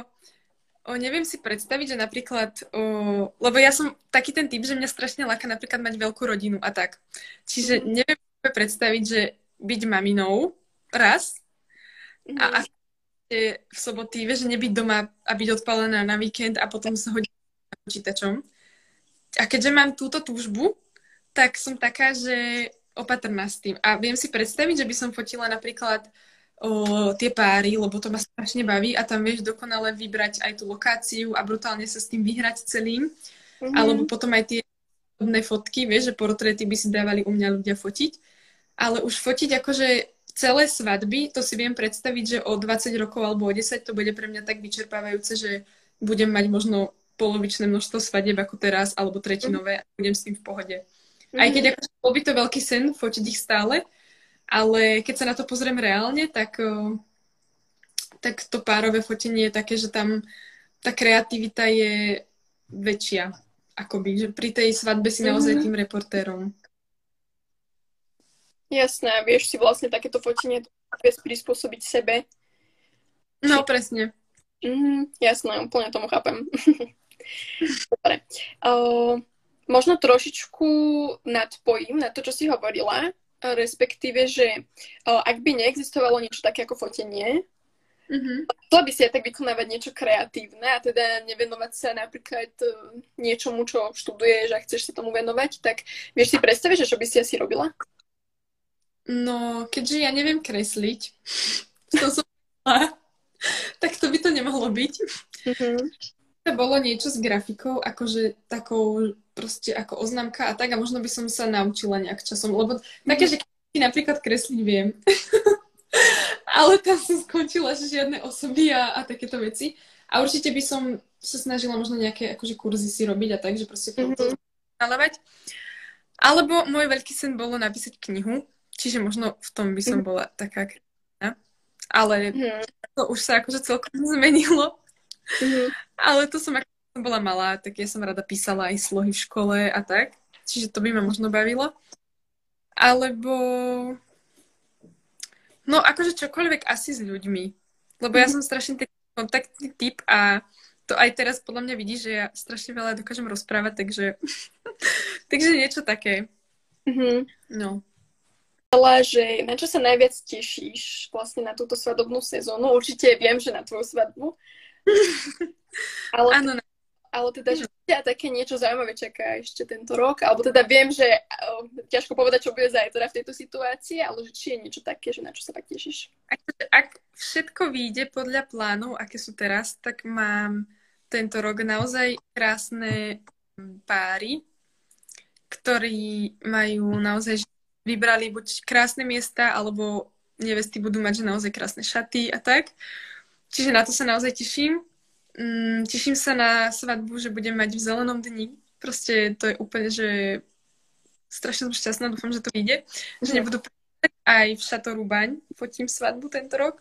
o, neviem si predstaviť, že napríklad, o, lebo ja som taký ten typ, že mňa strašne láka napríklad mať veľkú rodinu a tak. Čiže mm. neviem predstaviť, že byť maminou raz mm. a, a v soboty, vieš, nebyť doma a byť odpalená na víkend a potom sa hodiť počítačom. A keďže mám túto túžbu, tak som taká, že opatrná s tým. A viem si predstaviť, že by som fotila napríklad o, tie páry, lebo to ma strašne baví a tam vieš dokonale vybrať aj tú lokáciu a brutálne sa s tým vyhrať celým. Mm-hmm. Alebo potom aj tie fotky, vieš, že portréty by si dávali u mňa ľudia fotiť. Ale už fotiť akože celé svadby, to si viem predstaviť, že o 20 rokov alebo o 10 to bude pre mňa tak vyčerpávajúce, že budem mať možno polovičné množstvo svadieb ako teraz, alebo tretinové a budem s tým v pohode. Aj keď akože bol by to veľký sen fotiť ich stále, ale keď sa na to pozriem reálne, tak, tak to párové fotenie je také, že tam tá kreativita je väčšia. Akoby, že pri tej svadbe si naozaj mm-hmm. tým reportérom. Jasné, vieš si vlastne takéto fotenie prispôsobiť sebe. No, presne. Mm, jasné, úplne tomu chápem. Dobre. Uh, možno trošičku nadpojím na to, čo si hovorila, respektíve, že uh, ak by neexistovalo niečo také ako fotenie, Mm-hmm. Chcela by si aj tak vykonávať niečo kreatívne a teda nevenovať sa napríklad uh, niečomu, čo študuješ a chceš sa tomu venovať, tak vieš si predstaviť, že čo by si asi robila? No, keďže ja neviem kresliť, to som tak to by to nemohlo byť. Mm-hmm bolo niečo s grafikou, akože takou proste ako oznámka a tak a možno by som sa naučila nejak časom, lebo také, že napríklad kresliť viem, ale tam som skončila, že žiadne osoby a, a takéto veci. A určite by som sa snažila možno nejaké akože kurzy si robiť a tak, že proste mm-hmm. Alebo môj veľký sen bolo napísať knihu, čiže možno v tom by som mm-hmm. bola taká kreatívna. Ale mm-hmm. to už sa akože celkom zmenilo. Mm-hmm. Ale to som, ako som bola malá, tak ja som rada písala aj slohy v škole a tak. Čiže to by ma možno bavilo. Alebo... No akože čokoľvek asi s ľuďmi. Lebo ja mhm. som strašne taký kontaktný typ a to aj teraz podľa mňa vidí, že ja strašne veľa dokážem rozprávať, takže, takže niečo také. Mm-hmm. No. Ale že na čo sa najviac tešíš vlastne na túto svadobnú sezónu? Určite viem, že na tvoju svadbu, ale, ano, ale teda, že ťa také niečo zaujímavé čaká ešte tento rok, alebo teda viem, že uh, ťažko povedať, čo bude zajtra v tejto situácii, ale že či je niečo také, že na čo sa tak tešíš? Ak, ak všetko vyjde podľa plánov, aké sú teraz, tak mám tento rok naozaj krásne páry, ktorí majú naozaj, vybrali buď krásne miesta, alebo nevesty budú mať že naozaj krásne šaty a tak. Čiže na to sa naozaj teším. Mm, teším sa na svadbu, že budem mať v zelenom dni. Proste to je úplne, že strašne som šťastná, dúfam, že to vyjde. Že nebudú aj v Šatoru Baň fotím svadbu tento rok.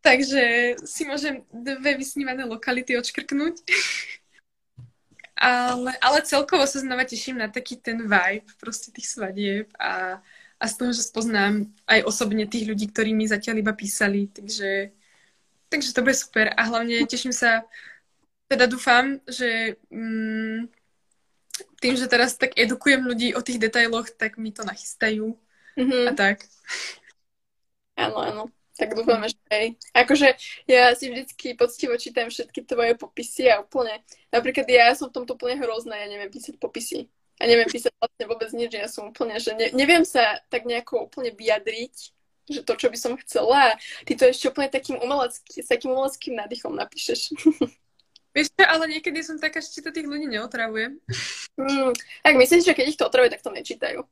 Takže si môžem dve vysnívané lokality odškrknúť. ale, ale celkovo sa znova teším na taký ten vibe proste tých svadieb a, a z toho, že spoznám aj osobne tých ľudí, ktorí mi zatiaľ iba písali. Takže Takže to bude super a hlavne teším sa, teda dúfam, že mm, tým, že teraz tak edukujem ľudí o tých detailoch, tak mi to nachystajú mm-hmm. a tak. Áno, áno. Tak dúfam, že aj. Akože ja si vždycky poctivo čítam všetky tvoje popisy a úplne, napríklad ja som v tomto úplne hrozná, ja neviem písať popisy. A neviem písať vlastne vôbec nič, ja som úplne, že ne, neviem sa tak nejako úplne vyjadriť že to, čo by som chcela. Ty to ešte úplne takým umelecký, s takým umeleckým nádychom napíšeš. Vieš čo, ale niekedy som taká, že to tých ľudí neotravujem. Mm, tak myslím, že keď ich to otravuje, tak to nečítajú.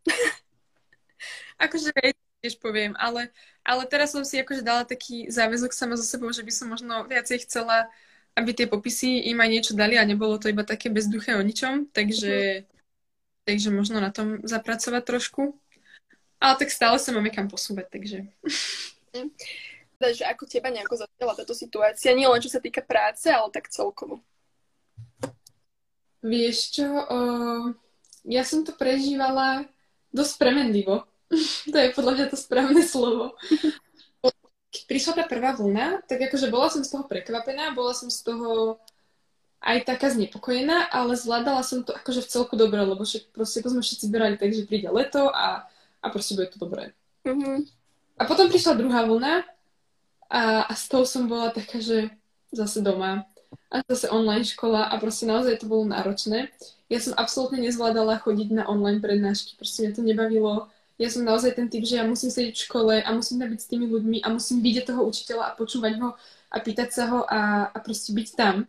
akože tiež poviem, ale, ale teraz som si akože dala taký záväzok sama so sebou, že by som možno viacej chcela, aby tie popisy im aj niečo dali a nebolo to iba také bezduché o ničom, takže, mm. takže možno na tom zapracovať trošku. Ale tak stále sa máme kam posúvať, takže... Teda, že ako teba nejako zatiaľa táto situácia, nie len čo sa týka práce, ale tak celkovo. Vieš čo, o, ja som to prežívala dosť premenlivo. to je podľa mňa to správne slovo. keď prišla tá prvá vlna, tak akože bola som z toho prekvapená, bola som z toho aj taká znepokojená, ale zvládala som to akože v celku dobre, lebo však proste to sme všetci brali tak, že príde leto a, a proste bude to dobré. Mm-hmm. A potom prišla druhá vlna a, a s tou som bola taká, že zase doma a zase online škola a proste naozaj to bolo náročné. Ja som absolútne nezvládala chodiť na online prednášky, proste mňa to nebavilo ja som naozaj ten typ, že ja musím sedieť v škole a musím tam byť s tými ľuďmi a musím vidieť toho učiteľa a počúvať ho a pýtať sa ho a, a proste byť tam.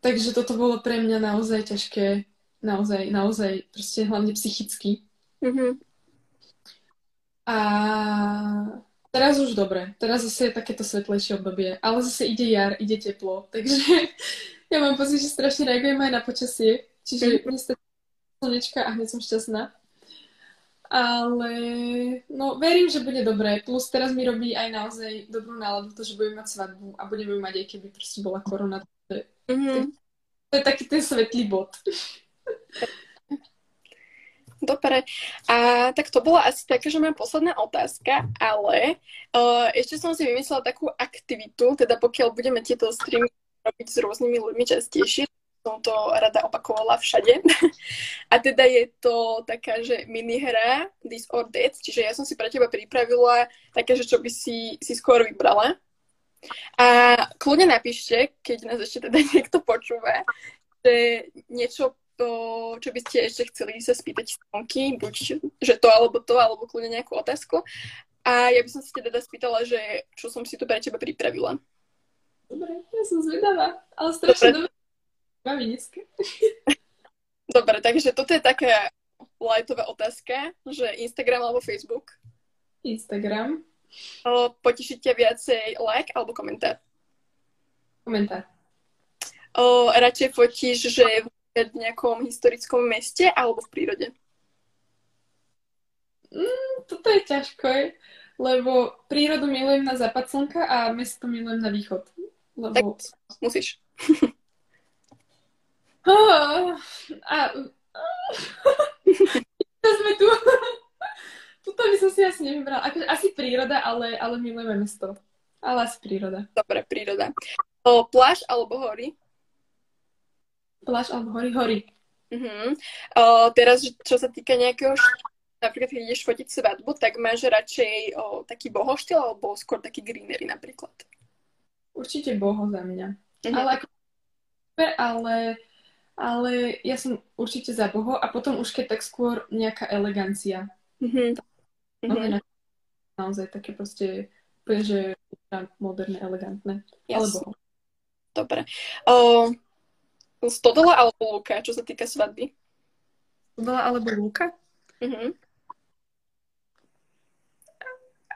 Takže toto bolo pre mňa naozaj ťažké, naozaj, naozaj, proste hlavne psychicky. Mm-hmm. A teraz už dobre, teraz zase je takéto svetlejšie obdobie, ale zase ide jar, ide teplo, takže ja mám pocit, že strašne reagujem aj na počasie, čiže mm-hmm. slnečka a hneď som šťastná. Ale no, verím, že bude dobré. Plus teraz mi robí aj naozaj dobrú náladu to, že budeme mať svadbu a budeme mať aj keby proste bola korona. Mm-hmm. To je taký ten svetlý bod. Dobre. A tak to bola asi taká, že mám posledná otázka, ale uh, ešte som si vymyslela takú aktivitu, teda pokiaľ budeme tieto streamy robiť s rôznymi ľuďmi častejšie, som to rada opakovala všade. A teda je to taká, že minihra This or That, čiže ja som si pre teba pripravila také, že čo by si, si skôr vybrala. A kľudne napíšte, keď nás ešte teda niekto počúva, že niečo, čo by ste ešte chceli sa spýtať stránky, buď že to alebo to, alebo kľudne nejakú otázku. A ja by som si teda spýtala, že čo som si tu pre teba pripravila. Dobre, ja som zvedavá, ale strašne dobre. Maminsky. Dobre, takže toto je taká lightová otázka, že Instagram alebo Facebook? Instagram. O, poteší ťa viacej like alebo komentár? Komentár. O, radšej fotíš, že v nejakom historickom meste alebo v prírode? Mm, toto je ťažko, lebo prírodu milujem na západ slnka a mesto milujem na východ. Lebo... Tak musíš. A, a, sme tu. Tuto by som si asi nevybrala. Ako, asi príroda, ale, ale milujeme mesto. Ale asi príroda. Dobre, príroda. O, pláž alebo hory? Pláž alebo hory? Hory. Uh-huh. O, teraz, čo sa týka nejakého napríklad keď ideš fotiť svadbu, tak máš radšej o, taký bohoštýl alebo skôr taký greenery napríklad? Určite boho za mňa. Uh-huh. Ale ako ale ale ja som určite za boho a potom už keď tak skôr nejaká elegancia. Mm-hmm. Mm-hmm. Naozaj také proste že moderné, elegantné. Yes. Ale boho. Dobre. Uh, Stodola alebo Lúka, čo sa týka svadby? Stodola alebo Lúka? Mm-hmm.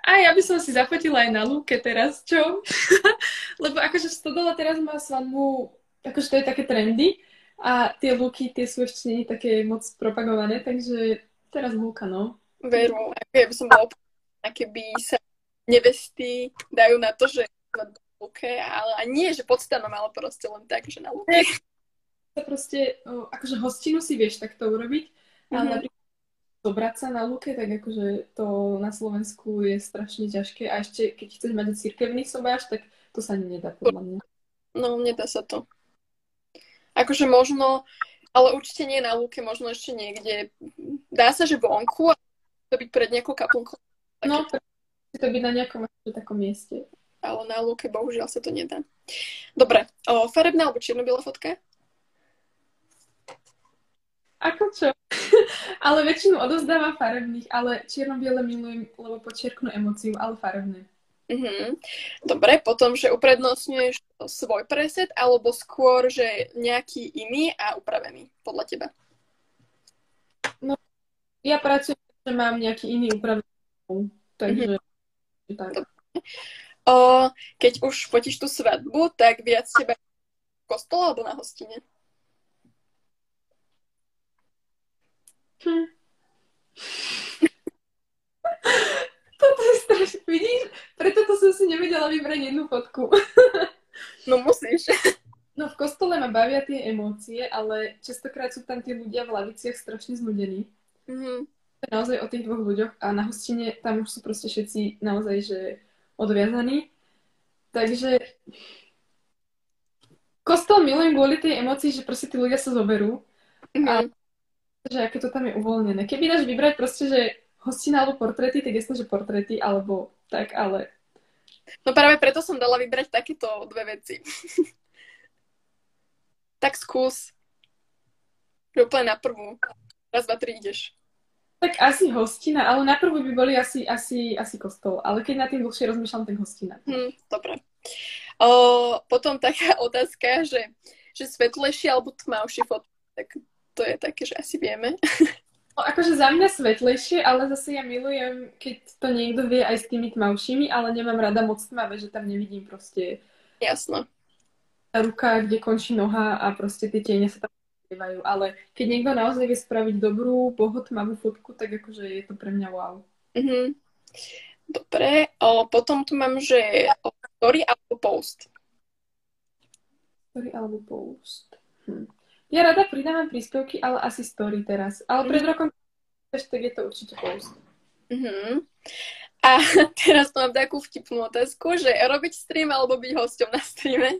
A ja by som si zapotila aj na Lúke teraz, čo? Lebo akože Stodola teraz má svadbu, akože to je také trendy, a tie luky, tie sú ešte nie také moc propagované, takže teraz lúka, no. Veru, ja by som bola keby sa nevesty dajú na to, že na lúke, ale a nie, že pod stanom, ale proste len tak, že na lúke. Sa proste, akože hostinu si vieš takto urobiť, mm-hmm. ale napríklad zobrať sa na lúke, tak akože to na Slovensku je strašne ťažké a ešte keď chceš mať cirkevný sobáš, tak to sa nedá podľa mňa. No, nedá sa to. Akože možno, ale určite nie na lúke, možno ešte niekde. Dá sa, že vonku, to byť pred nejakou kaplnkou. No, to byť na nejakom takom mieste. Ale na lúke bohužiaľ sa to nedá. Dobre, o, farebná alebo čierno fotka? Ako čo? ale väčšinu odozdávam farebných, ale čierno-biele milujem, lebo počierknú emóciu, ale farebné. Mm-hmm. Dobre, potom, že uprednostňuješ svoj preset, alebo skôr, že nejaký iný a upravený, podľa teba? No, ja pracujem, že mám nejaký iný upravený, takže mm-hmm. tak. O, keď už fotíš tú svadbu, tak viac teba v kostole alebo na hostine? Hm. Toto je strašne, vidíš? Preto to som si nevedela vybrať jednu fotku. No musíš. No v kostole ma bavia tie emócie, ale častokrát sú tam tí ľudia v laviciach strašne znudení. Mm-hmm. naozaj o tých dvoch ľuďoch a na hostine tam už sú proste všetci naozaj, že odviazaní. Takže kostol milujem kvôli tej emocii, že proste tí ľudia sa zoberú. Mm-hmm. A že aké to tam je uvoľnené. Keby dáš vybrať proste, že hostina alebo portréty, tak jasno, že portréty, alebo tak, ale... No práve preto som dala vybrať takéto dve veci. tak skús. Úplne na prvú. Raz, dva, tri, ideš. Tak asi hostina, ale na prvú by boli asi, asi, asi kostol. Ale keď na tým dlhšie rozmýšľam, tak hostina. Hm, dobre. O, potom taká otázka, že, že svetlejšie alebo tmavšie fotky, tak to je také, že asi vieme. No, akože za mňa svetlejšie, ale zase ja milujem, keď to niekto vie aj s tými tmavšími, ale nemám rada moc tmavé, že tam nevidím proste... Jasno. Ruka, kde končí noha a proste tie tiene sa tam spievajú. Ale keď niekto naozaj vie spraviť dobrú, bohotmavú fotku, tak akože je to pre mňa wow. Mm-hmm. Dobre, o, potom tu mám, že story alebo post. Story alebo post. Hm. Ja rada pridávam príspevky, ale asi story teraz. Ale pred mhm. rokom tak je to určite post. Uh-huh. A teraz mám takú vtipnú otázku, že robiť stream alebo byť hosťom na streame?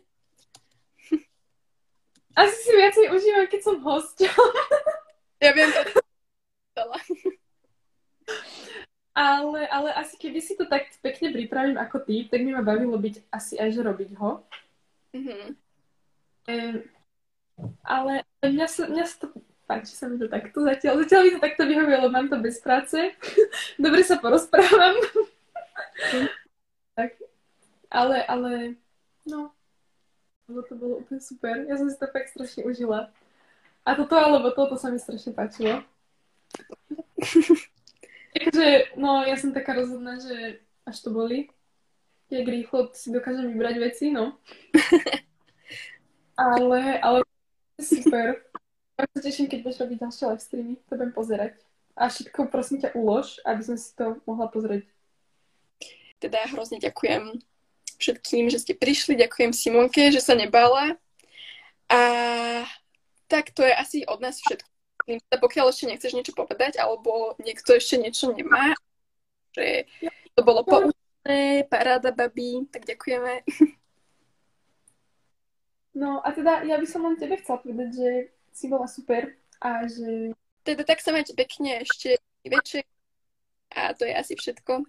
Asi si viacej užívam, keď som hosťom. Ja viem to. ale, ale asi keby si to tak pekne pripravím ako ty, tak by ma bavilo byť asi aj, že robiť ho. Uh-huh. Ale mňa sa, mňa sa to páči sa mi to takto zatiaľ. Zatiaľ mi to takto vyhovuje, lebo mám to bez práce. Dobre sa porozprávam. tak. Ale, ale, no, lebo to bolo úplne super. Ja som si to fakt strašne užila. A toto alebo toto sa mi strašne páčilo. Takže, no, ja som taká rozhodná, že až to boli. Jak rýchlo si dokážem vybrať veci, no. ale, ale Super. Ja sa teším, keď budeš robiť ďalšie live streamy. To budem pozerať. A všetko prosím ťa ulož, aby som si to mohla pozrieť. Teda ja hrozne ďakujem všetkým, že ste prišli. Ďakujem Simonke, že sa nebala. A tak to je asi od nás všetko. Pokiaľ ešte nechceš niečo povedať, alebo niekto ešte niečo nemá, že to bolo poučné, paráda, babi, tak ďakujeme. No a teda ja by som len tebe chcela povedať, že si bola super a že... Teda tak sa máte pekne ešte večer a to je asi všetko.